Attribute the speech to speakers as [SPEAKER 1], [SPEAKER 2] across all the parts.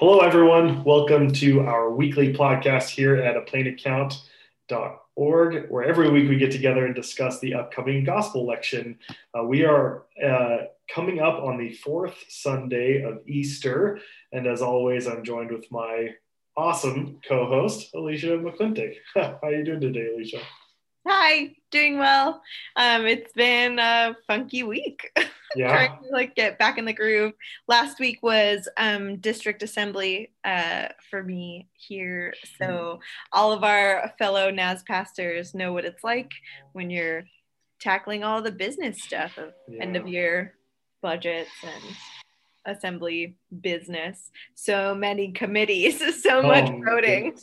[SPEAKER 1] Hello, everyone. Welcome to our weekly podcast here at a plainaccount.org, where every week we get together and discuss the upcoming gospel lection. Uh, we are uh, coming up on the fourth Sunday of Easter. And as always, I'm joined with my awesome co host, Alicia McClintock. How are you doing today, Alicia?
[SPEAKER 2] Hi, doing well. Um, it's been a funky week.
[SPEAKER 1] Yeah.
[SPEAKER 2] Trying to like get back in the groove. Last week was um, district assembly uh, for me here, so all of our fellow NAS pastors know what it's like when you're tackling all the business stuff of
[SPEAKER 1] Yeah.
[SPEAKER 2] end of year budgets and assembly business. So many committees, so much
[SPEAKER 1] Oh, my
[SPEAKER 2] voting.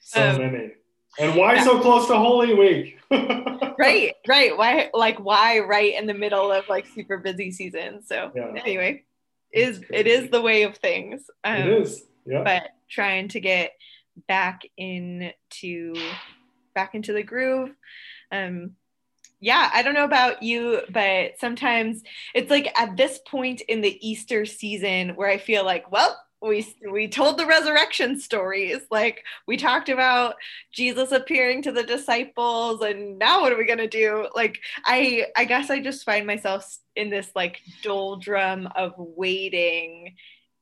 [SPEAKER 1] so
[SPEAKER 2] Um,
[SPEAKER 1] many. And why
[SPEAKER 2] yeah.
[SPEAKER 1] so close to Holy Week?
[SPEAKER 2] right right why like why right in the middle of like super busy season so
[SPEAKER 1] Yeah.
[SPEAKER 2] anyway is it is the way of things um,
[SPEAKER 1] it is. Yeah.
[SPEAKER 2] but trying to get back into back into the groove um yeah i don't know about you but sometimes it's like at this point in the easter season where i feel like well we we told the resurrection stories like we talked about jesus appearing to the disciples and now what are we going to do like i i guess i just find myself in this like doldrum of waiting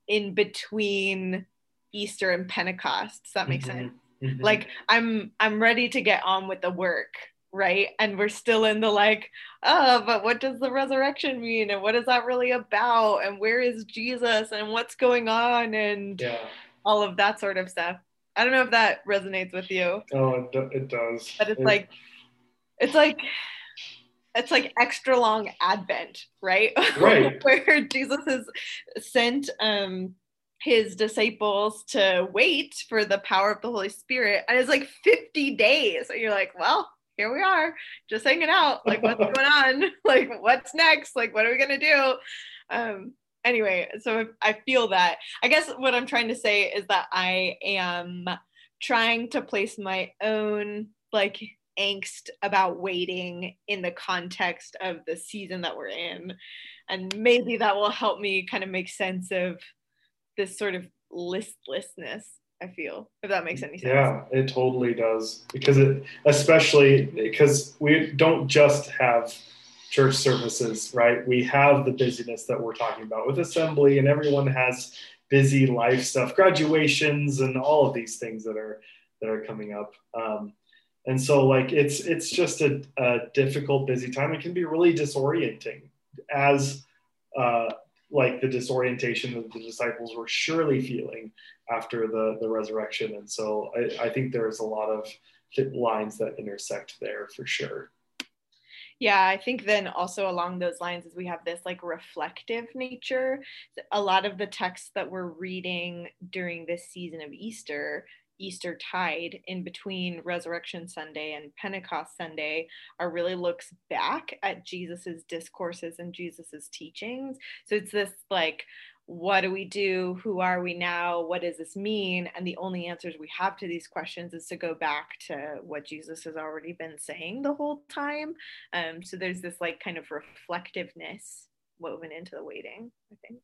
[SPEAKER 2] in between Easter and Pentecost. Does that make sense?
[SPEAKER 1] Mhm.
[SPEAKER 2] Like I'm I'm ready to get on with the work, right? And we're still in the like, oh, but what does the resurrection mean? And what is that really about? And where is Jesus? And what's going on? And
[SPEAKER 1] yeah.
[SPEAKER 2] all of that sort of stuff. I don't know if that resonates with you,
[SPEAKER 1] Oh, it, do- it does.
[SPEAKER 2] but it's
[SPEAKER 1] It-
[SPEAKER 2] like it's like it's like extra long advent right
[SPEAKER 1] Right.
[SPEAKER 2] where jesus has sent um his disciples to wait for the power of the holy spirit and it's like 50 days and you're like well here we are just hanging out like what's going on? Like what's next? Like what are we gonna do? Um anyway so i feel that. I guess what i'm trying to say is that i am trying to place my own like angst about waiting in the context of the season that we're in. And maybe that will help me kind of make sense of this sort of listlessness i feel if that makes any sense
[SPEAKER 1] Yeah, it totally does. Because it, especially because we don't just have church services, right? We have the busyness that we're talking about with assembly, and everyone has busy life stuff, graduations, and all of these things that are that are coming up. Um, and so, like, it's it's just a, a difficult, busy time. It can be really disorienting, as uh, like the disorientation that the disciples were surely feeling after the, the resurrection. And so I, I think there's a lot of lines that intersect there for sure.
[SPEAKER 2] Yeah, I think then also along those lines is we have this like reflective nature. A lot of the texts that we're reading during this season of Easter, Easter tide in between Resurrection Sunday and Pentecost Sunday are really looks back at Jesus's discourses and Jesus's teachings. So it's this like what do we do? Who are we now? What does this mean? And the only answers we have to these questions is to go back to what Jesus has already been saying the whole time. Um, so there's this like kind of reflectiveness woven into the waiting, I think.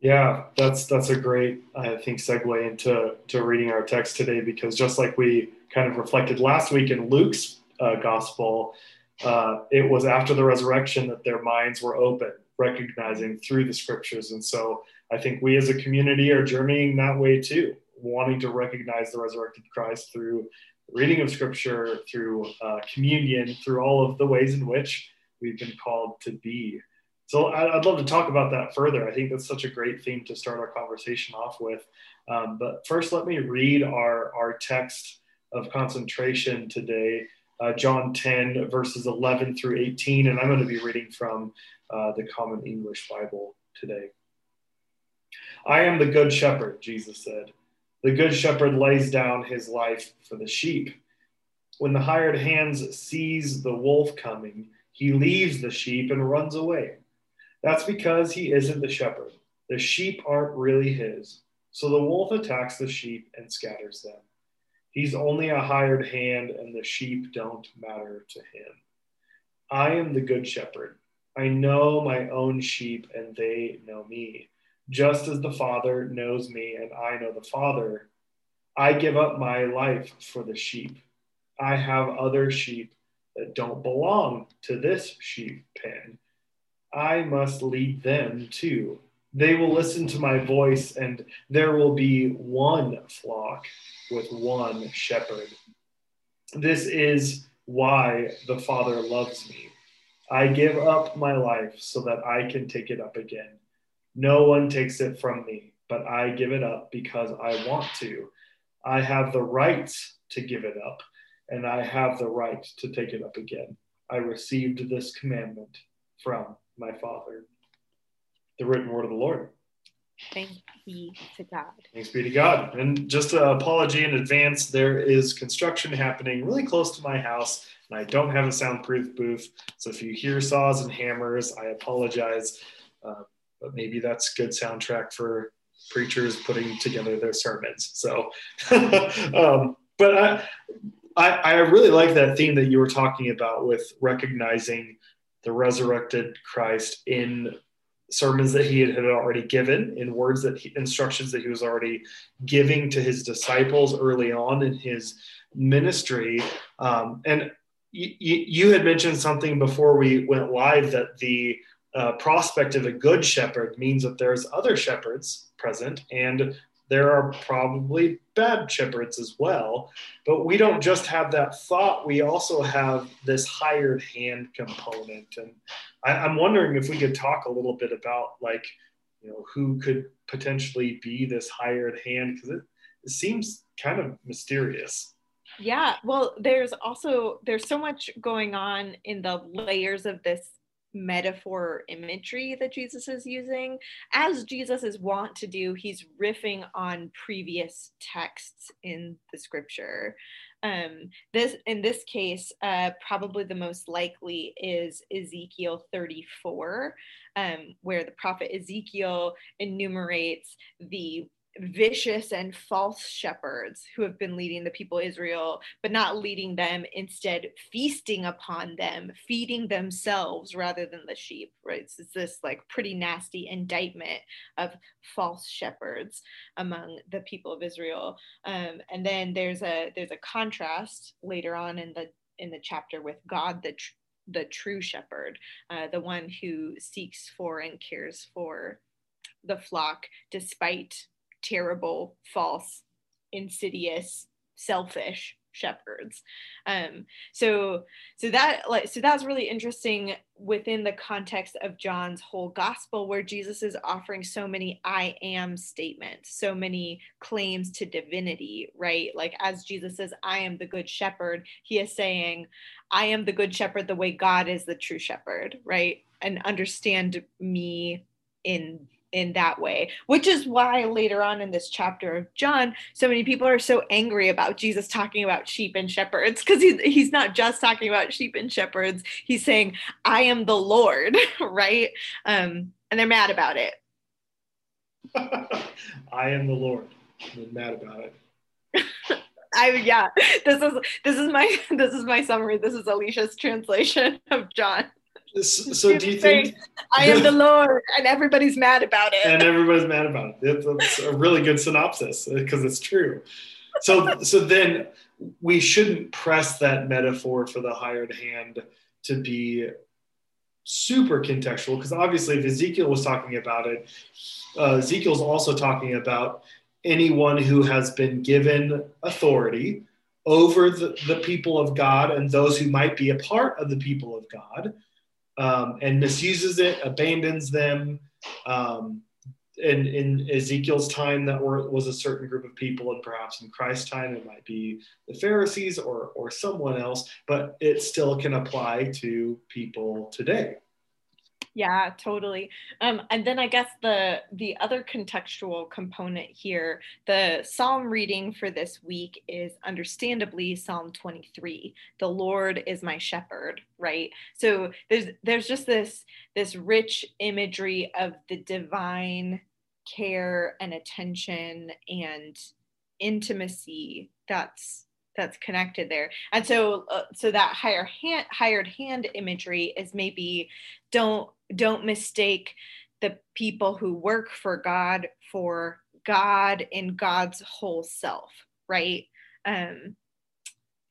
[SPEAKER 1] Yeah, that's that's a great I think segue into to reading our text today because just like we kind of reflected last week in Luke's uh, gospel, uh, it was after the resurrection that their minds were open, recognizing through the scriptures, and so I think we as a community are journeying that way too, wanting to recognize the resurrected Christ through reading of scripture, through uh, communion, through all of the ways in which we've been called to be. So I'd love to talk about that further. I think that's such a great theme to start our conversation off with. Um, but first, let me read our, our text of concentration today, uh, John 10, verses 11 through 18. And I'm going to be reading from uh, the Common English Bible today. I am the good shepherd, Jesus said. The good shepherd lays down his life for the sheep. When the hired hands sees the wolf coming, he leaves the sheep and runs away. That's because he isn't the shepherd. The sheep aren't really his. So the wolf attacks the sheep and scatters them. He's only a hired hand, and the sheep don't matter to him. I am the good shepherd. I know my own sheep, and they know me. Just as the Father knows me and I know the Father. I give up my life for the sheep. I have other sheep that don't belong to this sheep pen. I must lead them too. They will listen to my voice, and there will be one flock with one shepherd. This is why the Father loves me. I give up my life so that I can take it up again. No one takes it from me, but I give it up because I want to. I have the right to give it up, and I have the right to take it up again. I received this commandment from my Father. The written word of the Lord.
[SPEAKER 2] Thanks be to God.
[SPEAKER 1] Thanks be to God. And just an apology in advance, there is construction happening really close to my house, and I don't have a soundproof booth. So if you hear saws and hammers, I apologize. Uh, but maybe that's good soundtrack for preachers putting together their sermons. So, um, but I, I, I really like that theme that you were talking about with recognizing the resurrected Christ in sermons that he had already given, in words that he, instructions that he was already giving to his disciples early on in his ministry. Um, and you had mentioned something before we went live that the uh, prospect of a good shepherd means that there's other shepherds present and there are probably bad shepherds as well. But we don't just have that thought, we also have this hired hand component. And I, am wondering if we could talk a little bit about, like, you know, who could potentially be this hired hand, because it, it seems kind of mysterious.
[SPEAKER 2] Yeah, well, there's also there's so much going on in the layers of this metaphor imagery that Jesus is using. As Jesus is wont to do, he's riffing on previous texts in the scripture. Um, this in this case, uh, probably the most likely is Ezekiel 34, um, where the prophet Ezekiel enumerates the vicious and false shepherds who have been leading the people Israel, but not leading them, instead feasting upon them, feeding themselves rather than the sheep, right? So it's this like pretty nasty indictment of false shepherds among the people of Israel. Um, and then there's a there's a contrast later on in the in the chapter with God, the tr- the true shepherd, uh, the one who seeks for and cares for the flock despite terrible, false, insidious, selfish shepherds. Um, so so that like so that's really interesting within the context of John's whole gospel, where Jesus is offering so many I am statements, so many claims to divinity, right? Like as Jesus says, I am the good shepherd, he is saying, I am the good shepherd the way God is the true shepherd, right? And understand me in in that way, which is why later on in this chapter of John, so many people are so angry about Jesus talking about sheep and shepherds because he, he's not just talking about sheep and shepherds. He's saying, I am the Lord, right? Um, and they're mad about it.
[SPEAKER 1] I am the Lord. They're mad about it.
[SPEAKER 2] I yeah, this is this is my this is my summary. This is Alicia's translation of John.
[SPEAKER 1] So do you think
[SPEAKER 2] I am the Lord and everybody's mad about it?
[SPEAKER 1] And everybody's mad about it. It's a really good synopsis because it's true. So so then we shouldn't press that metaphor for the hired hand to be super contextual because obviously if Ezekiel was talking about it, uh, Ezekiel's also talking about anyone who has been given authority over the, the people of God and those who might be a part of the people of God um, and misuses it, abandons them. Um, in, in Ezekiel's time, that were, was a certain group of people, and perhaps in Christ's time, it might be the Pharisees or, or someone else, but it still can apply to people today.
[SPEAKER 2] Yeah, totally. Um, and then I guess the the other contextual component here, the psalm reading for this week is understandably Psalm 23. The Lord is my shepherd, right? So there's there's just this this rich imagery of the divine care and attention and intimacy that's that's connected there and so uh, so that higher hand hired hand imagery is maybe don't don't mistake the people who work for God for God in God's whole self, right? Um,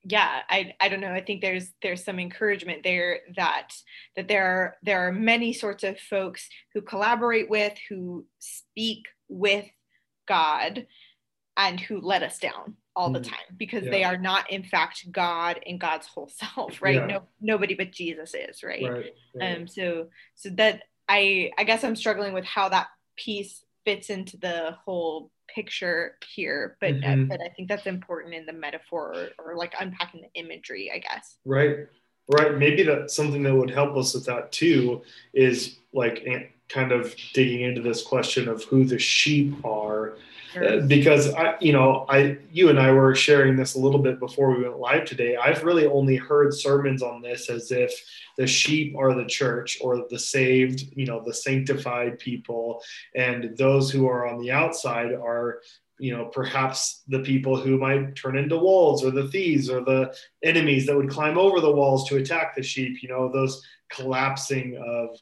[SPEAKER 2] yeah, I, I don't know. I think there's there's some encouragement there that that there are there are many sorts of folks who collaborate with, who speak with God, and who let us down all the mm. time because yeah. they are not in fact God and God's whole self, right? Yeah. No nobody but Jesus is, right? right, right. Um so so that I I guess I'm struggling with how that piece fits into the whole picture here but uh, mm-hmm. uh, but i think that's important in the metaphor or, or, like unpacking the imagery i guess
[SPEAKER 1] right right maybe that's something that would help us with that too is like kind of digging into this question of who the sheep are uh, because I, you know, I, you and I were sharing this a little bit before we went live today. I've really only heard sermons on this as if the sheep are the church or the saved, you know, the sanctified people, and those who are on the outside are you know perhaps the people who might turn into wolves or the thieves or the enemies that would climb over the walls to attack the sheep. You know those collapsing of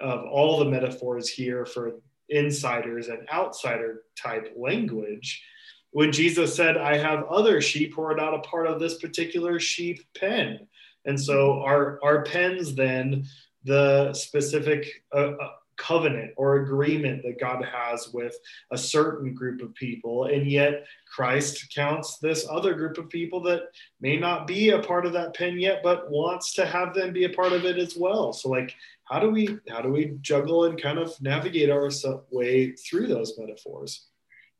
[SPEAKER 1] of all the metaphors here for insiders and outsider type language when Jesus said, I have other sheep who are not a part of this particular sheep pen. And so our, our pens then, the specific uh, uh, covenant or agreement that God has with a certain group of people. And yet Christ counts this other group of people that may not be a part of that pen yet, but wants to have them be a part of it as well. So like how do we how do we juggle and kind of navigate our way through those metaphors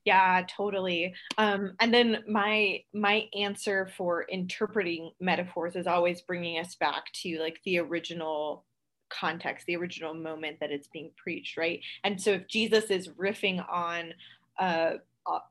[SPEAKER 2] yeah totally um, and then my my answer for interpreting metaphors is always bringing us back to like the original context the original moment that it's being preached right and so if jesus is riffing on uh,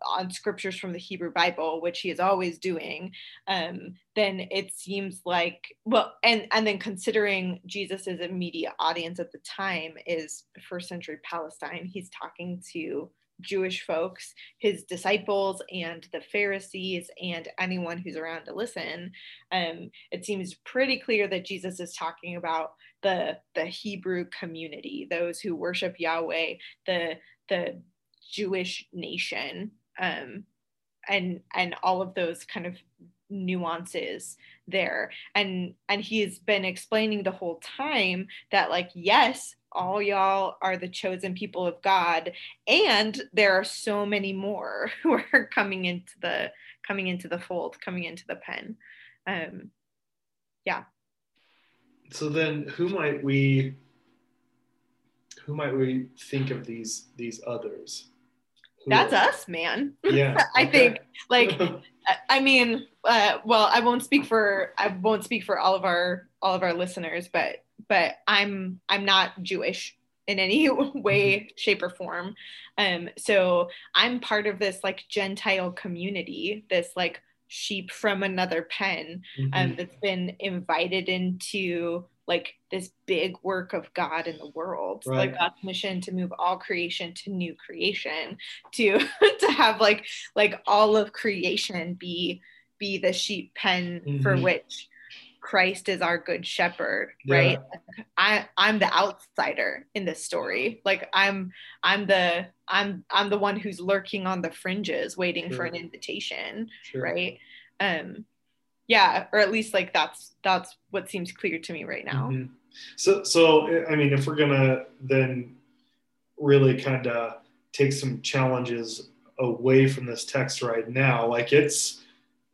[SPEAKER 2] on scriptures from the Hebrew Bible, which he is always doing, um, then it seems like well, and and then considering Jesus's immediate audience at the time is first century Palestine, he's talking to Jewish folks, his disciples and the Pharisees and anyone who's around to listen. Um, it seems pretty clear that Jesus is talking about the the Hebrew community, those who worship Yahweh, the the Jewish nation, um, and and all of those kind of nuances there. And and he's been explaining the whole time that like yes all y'all are the chosen people of god and there are so many more who are coming into the coming into the fold coming into the pen. Um yeah
[SPEAKER 1] so then who might we who might we think of these these others
[SPEAKER 2] that's us, man.
[SPEAKER 1] Yeah.
[SPEAKER 2] I think like I mean, uh, well, I won't speak for I won't speak for all of our all of our listeners, but but I'm I'm not Jewish in any way, mm-hmm. shape, or form. Um, so I'm part of this like Gentile community, this like sheep from another pen um, mm-hmm. that's been invited into like this big work of God in the world, right. like God's mission to move all creation to new creation, to to have like like all of creation be be the sheep pen mm-hmm. for which Christ is our good shepherd, yeah. right? I I'm the outsider in this story. Like I'm I'm the I'm I'm the one who's lurking on the fringes waiting sure. for an invitation, sure. right? Um yeah or at least like that's that's what seems clear to me right now mm-hmm.
[SPEAKER 1] so so i mean if we're gonna then really kind of take some challenges away from this text right now like it's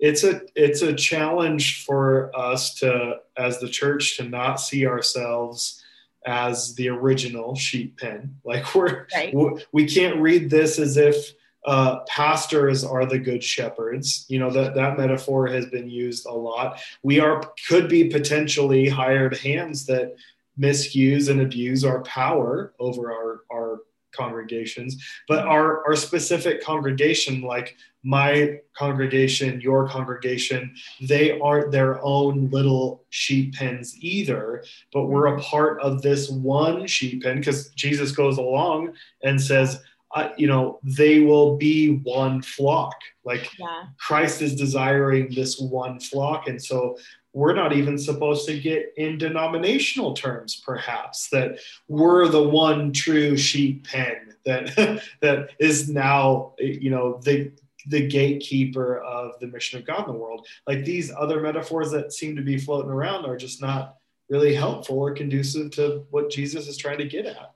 [SPEAKER 1] it's a it's a challenge for us to as the church to not see ourselves as the original sheep pen like we're right. we can't read this as if uh, pastors are the good shepherds. You know that that metaphor has been used a lot. We are could be potentially hired hands that misuse and abuse our power over our our congregations, but our our specific congregation, like my congregation, your congregation, they aren't their own little sheep pens either, but we're a part of this one sheep pen because Jesus goes along and says uh, you know, they will be one flock. Like yeah. Christ is desiring this one flock. And so we're not even supposed to get in denominational terms perhaps that we're the one true sheep pen that that is now you know the the gatekeeper of the mission of god in the world. Like these other metaphors that seem to be floating around are just not really helpful or conducive to what jesus is trying to get at.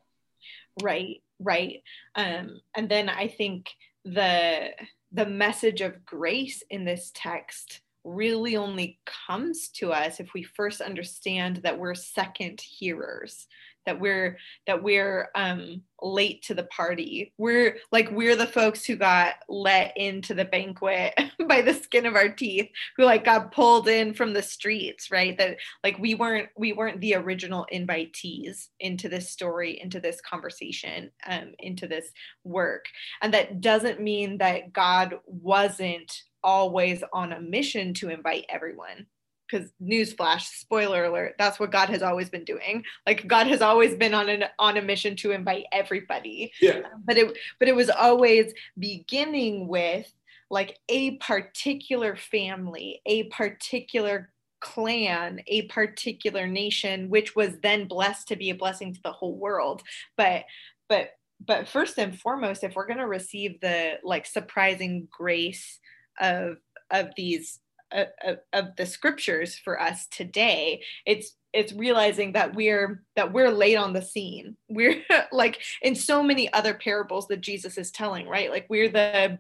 [SPEAKER 2] Right right. Um and then i think the the message of grace in this text really only comes to us if we first understand that we're second hearers that we're that we're um late to the party. We're like we're the folks who got let into the banquet by the skin of our teeth who like got pulled in from the streets right? That like we weren't we weren't the original invitees into this story into this conversation um into this work. And that doesn't mean that god wasn't always on a mission to invite everyone. Because newsflash spoiler alert that's what god has always been doing. Like god has always been on an on a mission to invite everybody.
[SPEAKER 1] Yeah.
[SPEAKER 2] Um, but it but it was always beginning with like a particular family a particular clan a particular nation which was then blessed to be a blessing to the whole world. But but but first and foremost if we're going to receive the like surprising grace of of these uh, of, of the scriptures for us today it's it's realizing that we're that we're late on the scene. We're like in so many other parables that jesus is telling right? Like we're the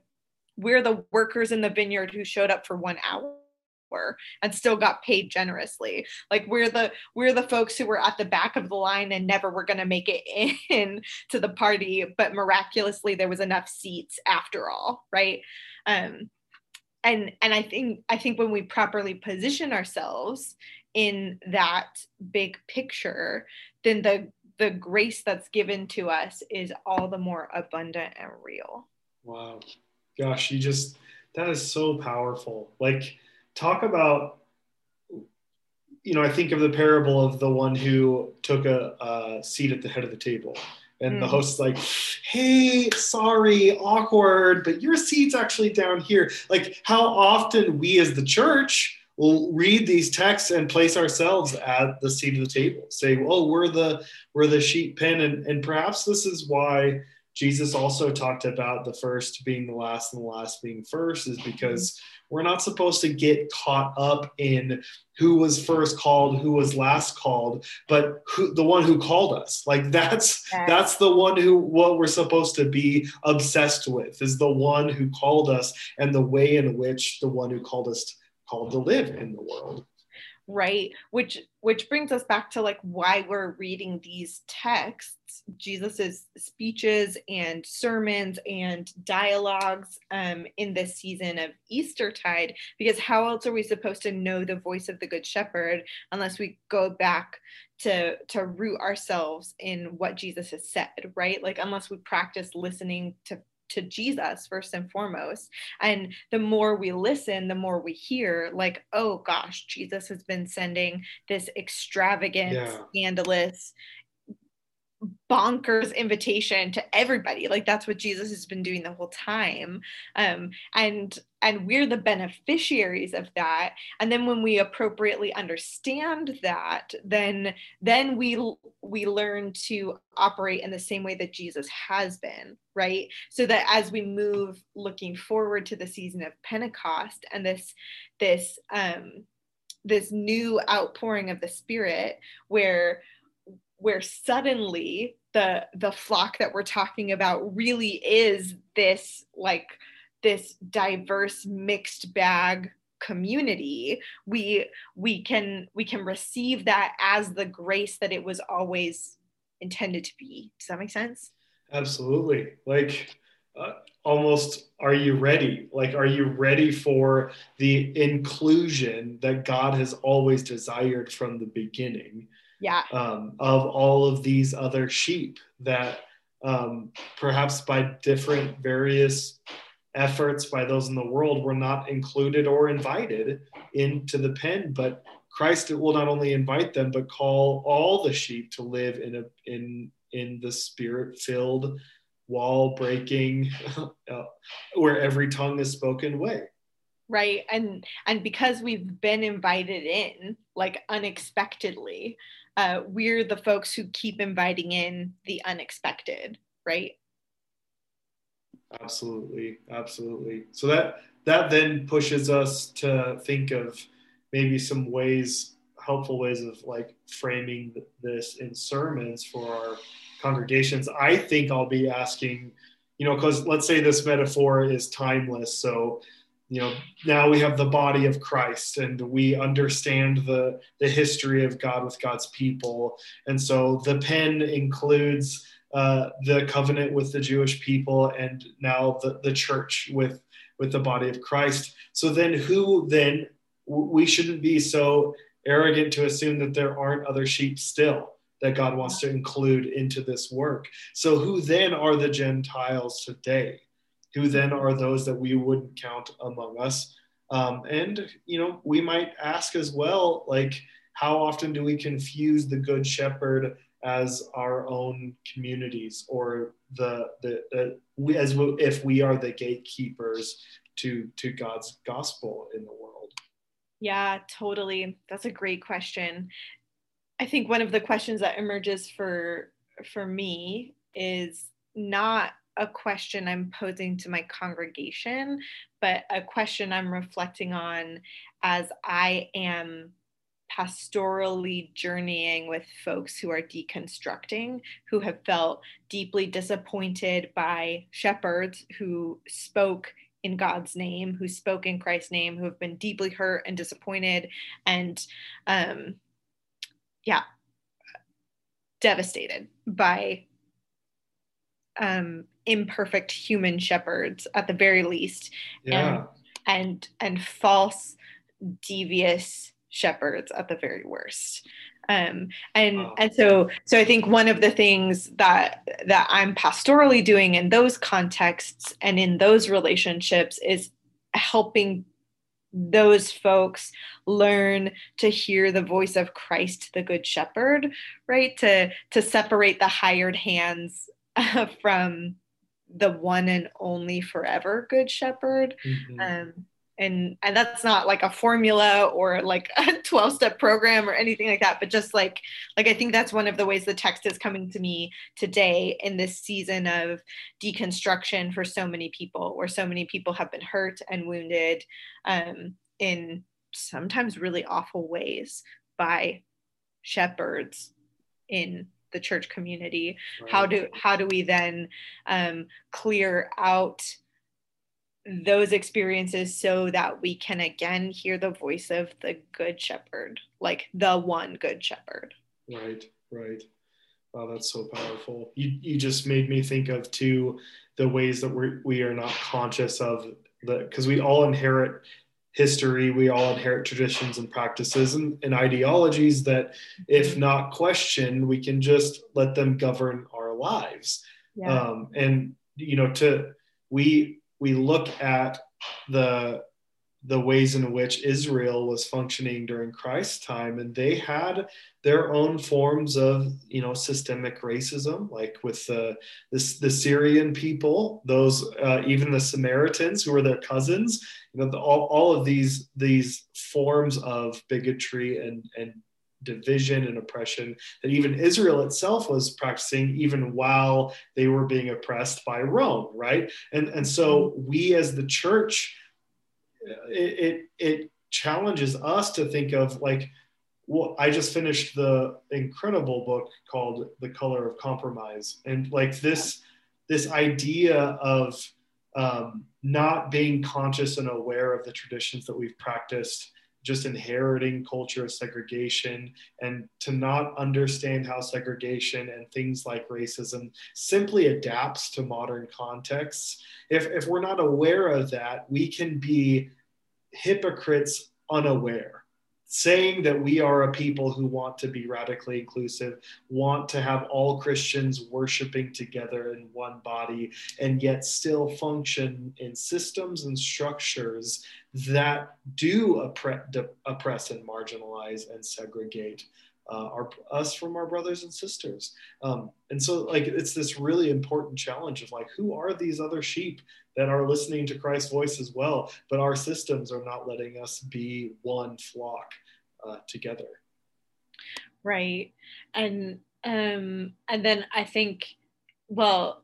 [SPEAKER 2] we're the workers in the vineyard who showed up for one hour and still got paid generously. Like we're the we're the folks who were at the back of the line and never were going to make it in to the party but miraculously there was enough seats after all right? Um and and i think i think when we properly position ourselves in that big picture then the the grace that's given to us is all the more abundant and real.
[SPEAKER 1] Wow. Gosh you just that is so powerful. Like talk about you know i think of the parable of the one who took a, a seat at the head of the table and mm. the host's like, hey, sorry, awkward, but your seat's actually down here. Like, how often we as the church will read these texts and place ourselves at the seat of the table, say, oh, we're the we're the sheep pen. And, and perhaps this is why Jesus also talked about the first being the last and the last being first, is because we're not supposed to get caught up in who was first called, who was last called, but who, the one who called us. Like that's yes. that's the one who what we're supposed to be obsessed with is the one who called us and the way in which the one who called us called to live in the world
[SPEAKER 2] right? Which which brings us back to like why we're reading these texts jesus's speeches and sermons and dialogues um, in this season of eastertide because how else are we supposed to know the voice of the good shepherd unless we go back to to root ourselves in what jesus has said right? Like unless we practice listening to to Jesus first and foremost. And the more we listen, the more we hear, like, oh gosh, Jesus has been sending this extravagant, yeah. scandalous, bonkers invitation to everybody like that's what jesus has been doing the whole time um, and and we're the beneficiaries of that. And then when we appropriately understand that then then we we learn to operate in the same way that jesus has been right? So that as we move looking forward to the season of pentecost and this this um this new outpouring of the spirit where where suddenly the the flock that we're talking about really is this like this diverse mixed bag community we we can we can receive that as the grace that it was always intended to be. Does that make sense?
[SPEAKER 1] Absolutely. Like uh, almost are you ready? Like are you ready for the inclusion that god has always desired from the beginning?
[SPEAKER 2] Yeah.
[SPEAKER 1] um, of all of these other sheep that um, perhaps by different various efforts by those in the world were not included or invited into the pen but christ will not only invite them but call all the sheep to live in a in in the spirit filled wall breaking uh, where every tongue is spoken way.
[SPEAKER 2] Right and and because we've been invited in like unexpectedly uh, we're the folks who keep inviting in the unexpected right
[SPEAKER 1] absolutely absolutely. So that that then pushes us to think of maybe some ways helpful ways of like framing this in sermons for our congregations. I think i'll be asking you know because let's say this metaphor is timeless. So you know now we have the body of christ and we understand the the history of god with god's people. And so the pen includes uh, the covenant with the jewish people and now the, the church with with the body of christ. So then who then we shouldn't be so arrogant to assume that there aren't other sheep still that god wants to include into this work. So who then are the gentiles today? Who then are those that we wouldn't count among us. Um, and, you know, we might ask as well, like, how often do we confuse the good shepherd as our own communities or the, the, the we, as we, if we are the gatekeepers to, to God's gospel in the world?
[SPEAKER 2] Yeah, totally. That's a great question. I think one of the questions that emerges for for me is not a question I'm posing to my congregation, but a question I'm reflecting on as I am pastorally journeying with folks who are deconstructing, who have felt deeply disappointed by shepherds who spoke in God's name, who spoke in Christ's name, who have been deeply hurt and disappointed and, um, yeah, devastated by um, imperfect human shepherds at the very least
[SPEAKER 1] yeah.
[SPEAKER 2] and and and false devious shepherds at the very worst um, and wow. and so so i think one of the things that that i'm pastorally doing in those contexts and in those relationships is helping those folks learn to hear the voice of Christ the good shepherd right to to separate the hired hands from the one and only forever good shepherd mm-hmm. um, and and that's not like a formula or like a 12 step program or anything like that but just like like i think that's one of the ways the text is coming to me today in this season of deconstruction for so many people where so many people have been hurt and wounded um, in sometimes really awful ways by shepherds in the church community right. how do how do we then um, clear out those experiences so that we can again hear the voice of the good shepherd like the one good shepherd
[SPEAKER 1] right right wow that's so powerful you, you just made me think of two the ways that we're, we are not conscious of the because we all inherit history, we all inherit traditions and practices and, and, ideologies that, if mm-hmm. not questioned, we can just let them govern our lives. Yeah. Um, and you know, to we we look at the the ways in which Israel was functioning during Christ's time, and they had their own forms of, you know, systemic racism, like with the the, the Syrian people, those uh, even the Samaritans who were their cousins, you know, the, all, all of these these forms of bigotry and and division and oppression that even Israel itself was practicing even while they were being oppressed by Rome, right? And and so we as the church it, it, it challenges us to think of like well i just finished the incredible book called the color of compromise and like this this idea of um, not being conscious and aware of the traditions that we've practiced just inheriting culture of segregation and to not understand how segregation and things like racism simply adapts to modern contexts. If, if we're not aware of that we can be hypocrites unaware saying that we are a people who want to be radically inclusive, want to have all Christians worshiping together in one body, and yet still function in systems and structures that do oppress and marginalize and segregate. uh, our us from our brothers and sisters. Um, and so, like, it's this really important challenge of like, who are these other sheep that are listening to Christ's voice as well, but our systems are not letting us be one flock uh, together.
[SPEAKER 2] Right, and um, and then I think, well,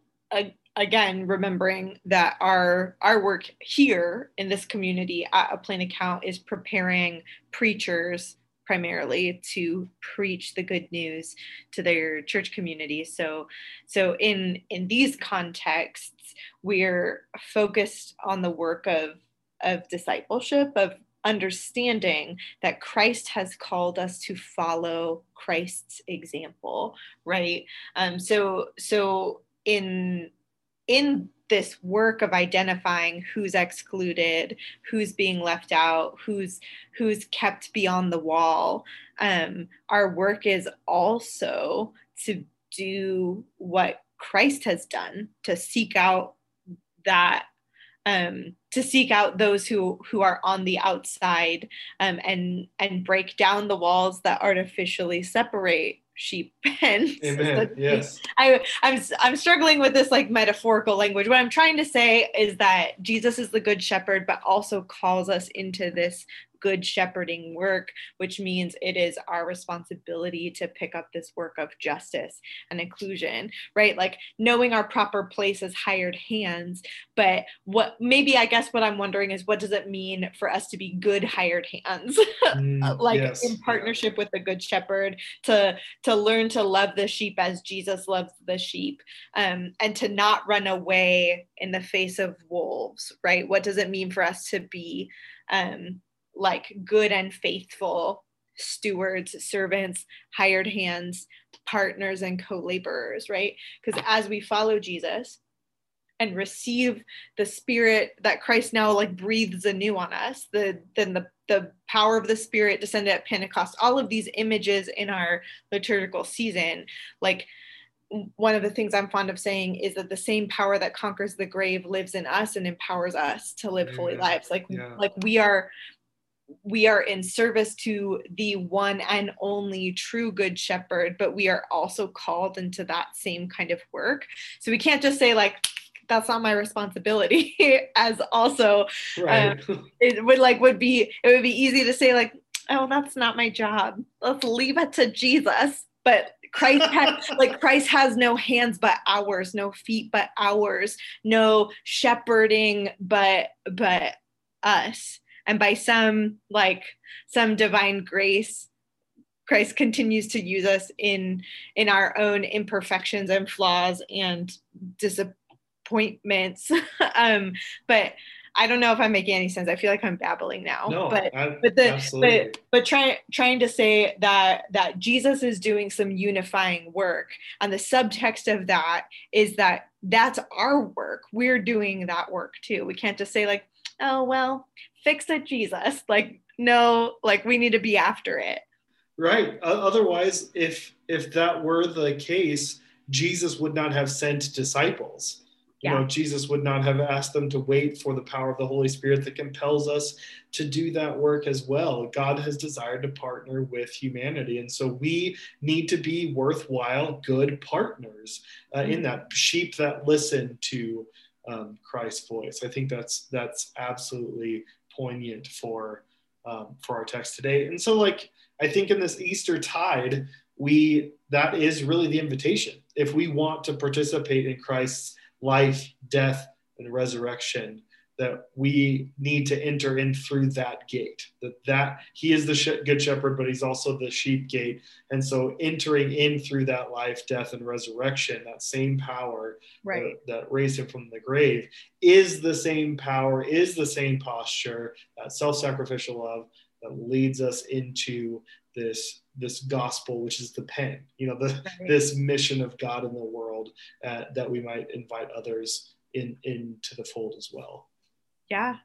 [SPEAKER 2] again remembering that our our work here in this community at a plain account is preparing preachers primarily to preach the good news to their church community. So so in in these contexts we're focused on the work of of discipleship of understanding that Christ has called us to follow Christ's example right? Um so so in in this work of identifying who's excluded who's being left out who's who's kept beyond the wall. Um, our work is also to do what christ has done to seek out that um, to seek out those who who are on the outside um, and and break down the walls that artificially separate sheep pens.
[SPEAKER 1] Amen. yes.
[SPEAKER 2] I, I'm I'm struggling with this like metaphorical language. What I'm trying to say is that Jesus is the good shepherd, but also calls us into this good shepherding work, which means it is our responsibility to pick up this work of justice and inclusion, right? Like knowing our proper place as hired hands. But what maybe I guess what I'm wondering is what does it mean for us to be good hired hands? Mm, like yes. in partnership with the good shepherd to to learn to love the sheep as Jesus loves the sheep um, and to not run away in the face of wolves, right? What does it mean for us to be um, like good and faithful stewards, servants, hired hands, partners, and co laborers, right? Because as we follow Jesus and receive the spirit that Christ now like breathes anew on us, the then the the power of the spirit descended at Pentecost, all of these images in our liturgical season, like one of the things I'm fond of saying is that the same power that conquers the grave lives in us and empowers us to live holy mm-hmm. lives. Like, yeah. like we are we are in service to the one and only true good shepherd but we are also called into that same kind of work. So we can't just say like that's not my responsibility as also right. um, it would like would be it would be easy to say like oh that's not my job. Let's leave it to jesus. But Christ has like Christ has no hands but ours, no feet but ours, no shepherding but but us and by some like some divine grace christ continues to use us in in our own imperfections and flaws and disappointments um but I don't know if I'm making any sense. I feel like I'm babbling now.
[SPEAKER 1] No,
[SPEAKER 2] but
[SPEAKER 1] I,
[SPEAKER 2] but the absolutely. but but trying trying to say that that Jesus is doing some unifying work, and the subtext of that is that that's our work. We're doing that work too. We can't just say like, oh well, fix it, Jesus. Like, no, like we need to be after it.
[SPEAKER 1] Right. Otherwise, if if that were the case, Jesus would not have sent disciples. Yeah. You know, Jesus would not have asked them to wait for the power of the Holy Spirit that compels us to do that work as well. God has desired to partner with humanity. And so we need to be worthwhile, good partners uh, in mm-hmm. that sheep that listen to um, Christ's voice. I think that's that's absolutely poignant for um, for our text today. And so, like I think in this Easter tide, we that is really the invitation. If we want to participate in Christ's life, death, and resurrection, that we need to enter in through that gate that that he is the good shepherd but he's also the sheep gate and so entering in through that life death and resurrection that same power
[SPEAKER 2] right.
[SPEAKER 1] that, that raised him from the grave is the same power is the same posture that self-sacrificial love that leads us into this this gospel which is the pen you know the right. this mission of god in the world uh, that we might invite others in into the fold as well
[SPEAKER 2] yeah.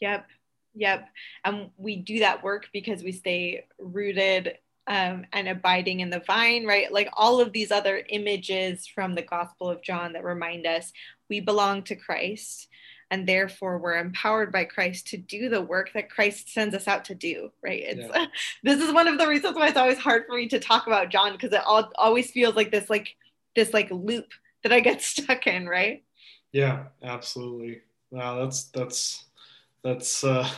[SPEAKER 2] Yep. Yep. And we do that work because we stay rooted um, and abiding in the vine, right? Like all of these other images from the Gospel of John that remind us we belong to Christ. and therefore we're empowered by Christ to do the work that Christ sends us out to do, right? It's yeah. this is one of the reasons why it's always hard for me to talk about John because it all, always feels like this like this like loop that I get stuck in, right?
[SPEAKER 1] Yeah, absolutely. Wow, that's that's that's uh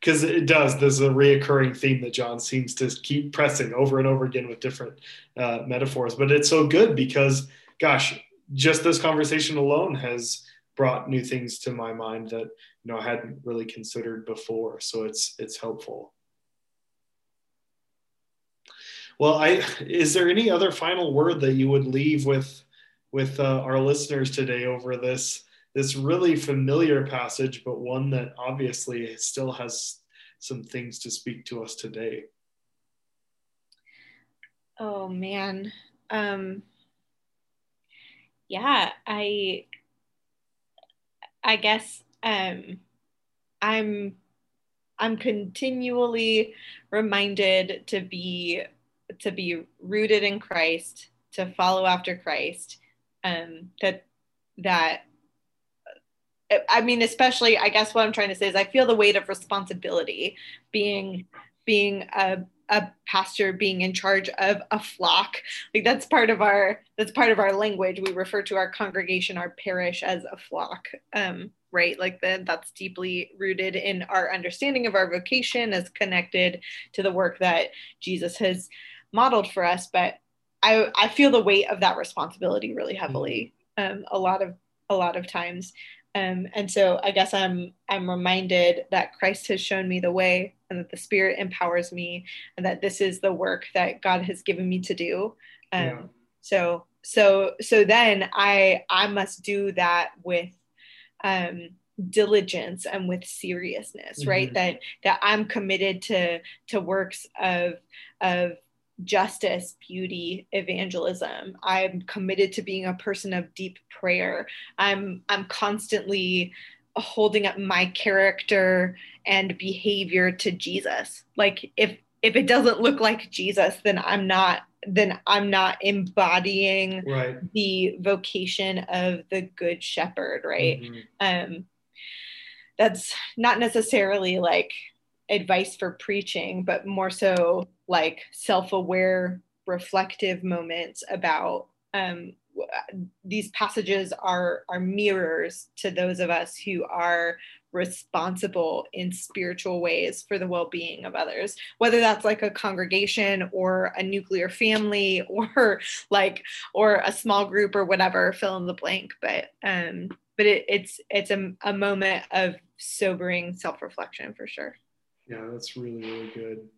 [SPEAKER 1] because it does there's a reoccurring theme that john seems to keep pressing over and over again with different uh, metaphors but it's so good because gosh just this conversation alone has brought new things to my mind that you know I hadn't really considered before. So it's it's helpful. Well, I is there any other final word that you would leave with with uh, our listeners today over this this really familiar passage, but one that obviously still has some things to speak to us today?
[SPEAKER 2] Oh man. Um yeah, I I guess um, I'm I'm continually reminded to be to be rooted in Christ, to follow after Christ. Um, that that I mean, especially I guess what I'm trying to say is I feel the weight of responsibility being being a a pastor being in charge of a flock. Like that's part of our that's part of our language. We refer to our congregation our parish as a flock. Um, right? Like the, that's deeply rooted in our understanding of our vocation as connected to the work that jesus has modeled for us. But i i feel the weight of that responsibility really heavily um, a lot of a lot of times um, and so I guess I'm I'm reminded that Christ has shown me the way and that the Spirit empowers me and that this is the work that God has given me to do. Um, yeah. So so so then I I must do that with um, diligence and with seriousness, mm-hmm. right? That that I'm committed to to works of of justice, beauty, evangelism. I'm committed to being a person of deep prayer. I'm I'm constantly holding up my character and behavior to Jesus. Like if if it doesn't look like Jesus, then I'm not then I'm not embodying
[SPEAKER 1] right.
[SPEAKER 2] the vocation of the good shepherd, right? Mm-hmm. Um that's not necessarily like advice for preaching, but more so like self aware, reflective moments about um, these passages are are mirrors to those of us who are responsible in spiritual ways for the well-being of others. Whether that's like a congregation or a nuclear family or like or a small group or whatever fill in the blank. But um but it, it's it's a, a moment of sobering self-reflection for sure.
[SPEAKER 1] Yeah, that's really, really good.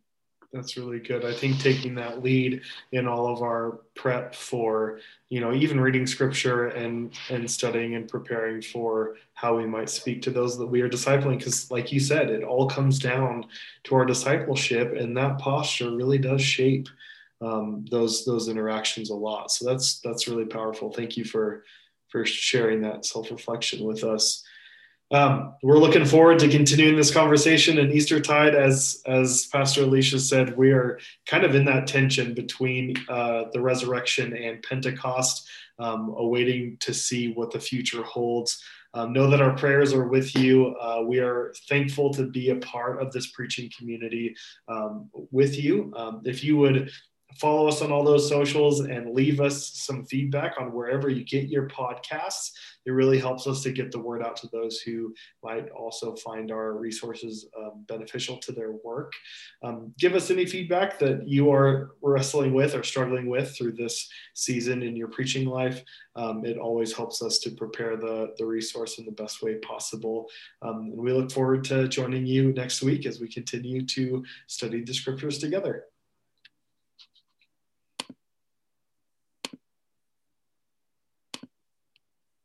[SPEAKER 1] That's really good. I think taking that lead in all of our prep for, you know, even reading scripture and and studying and preparing for how we might speak to those that we are discipling, because like you said, it all comes down to our discipleship, and that posture really does shape um, those those interactions a lot. So that's that's really powerful. Thank you for for sharing that self reflection with us. Um, we're looking forward to continuing this conversation in Eastertide. As as Pastor Alicia said, we are kind of in that tension between uh, the resurrection and Pentecost, um, awaiting to see what the future holds. Um, know that our prayers are with you. Uh, we are thankful to be a part of this preaching community um, with you. Um, if you would follow us on all those socials and leave us some feedback on wherever you get your podcasts. It really helps us to get the word out to those who might also find our resources um, beneficial to their work. Um, give us any feedback that you are wrestling with or struggling with through this season in your preaching life. Um, it always helps us to prepare the, the resource in the best way possible. Um, and we look forward to joining you next week as we continue to study the scriptures together.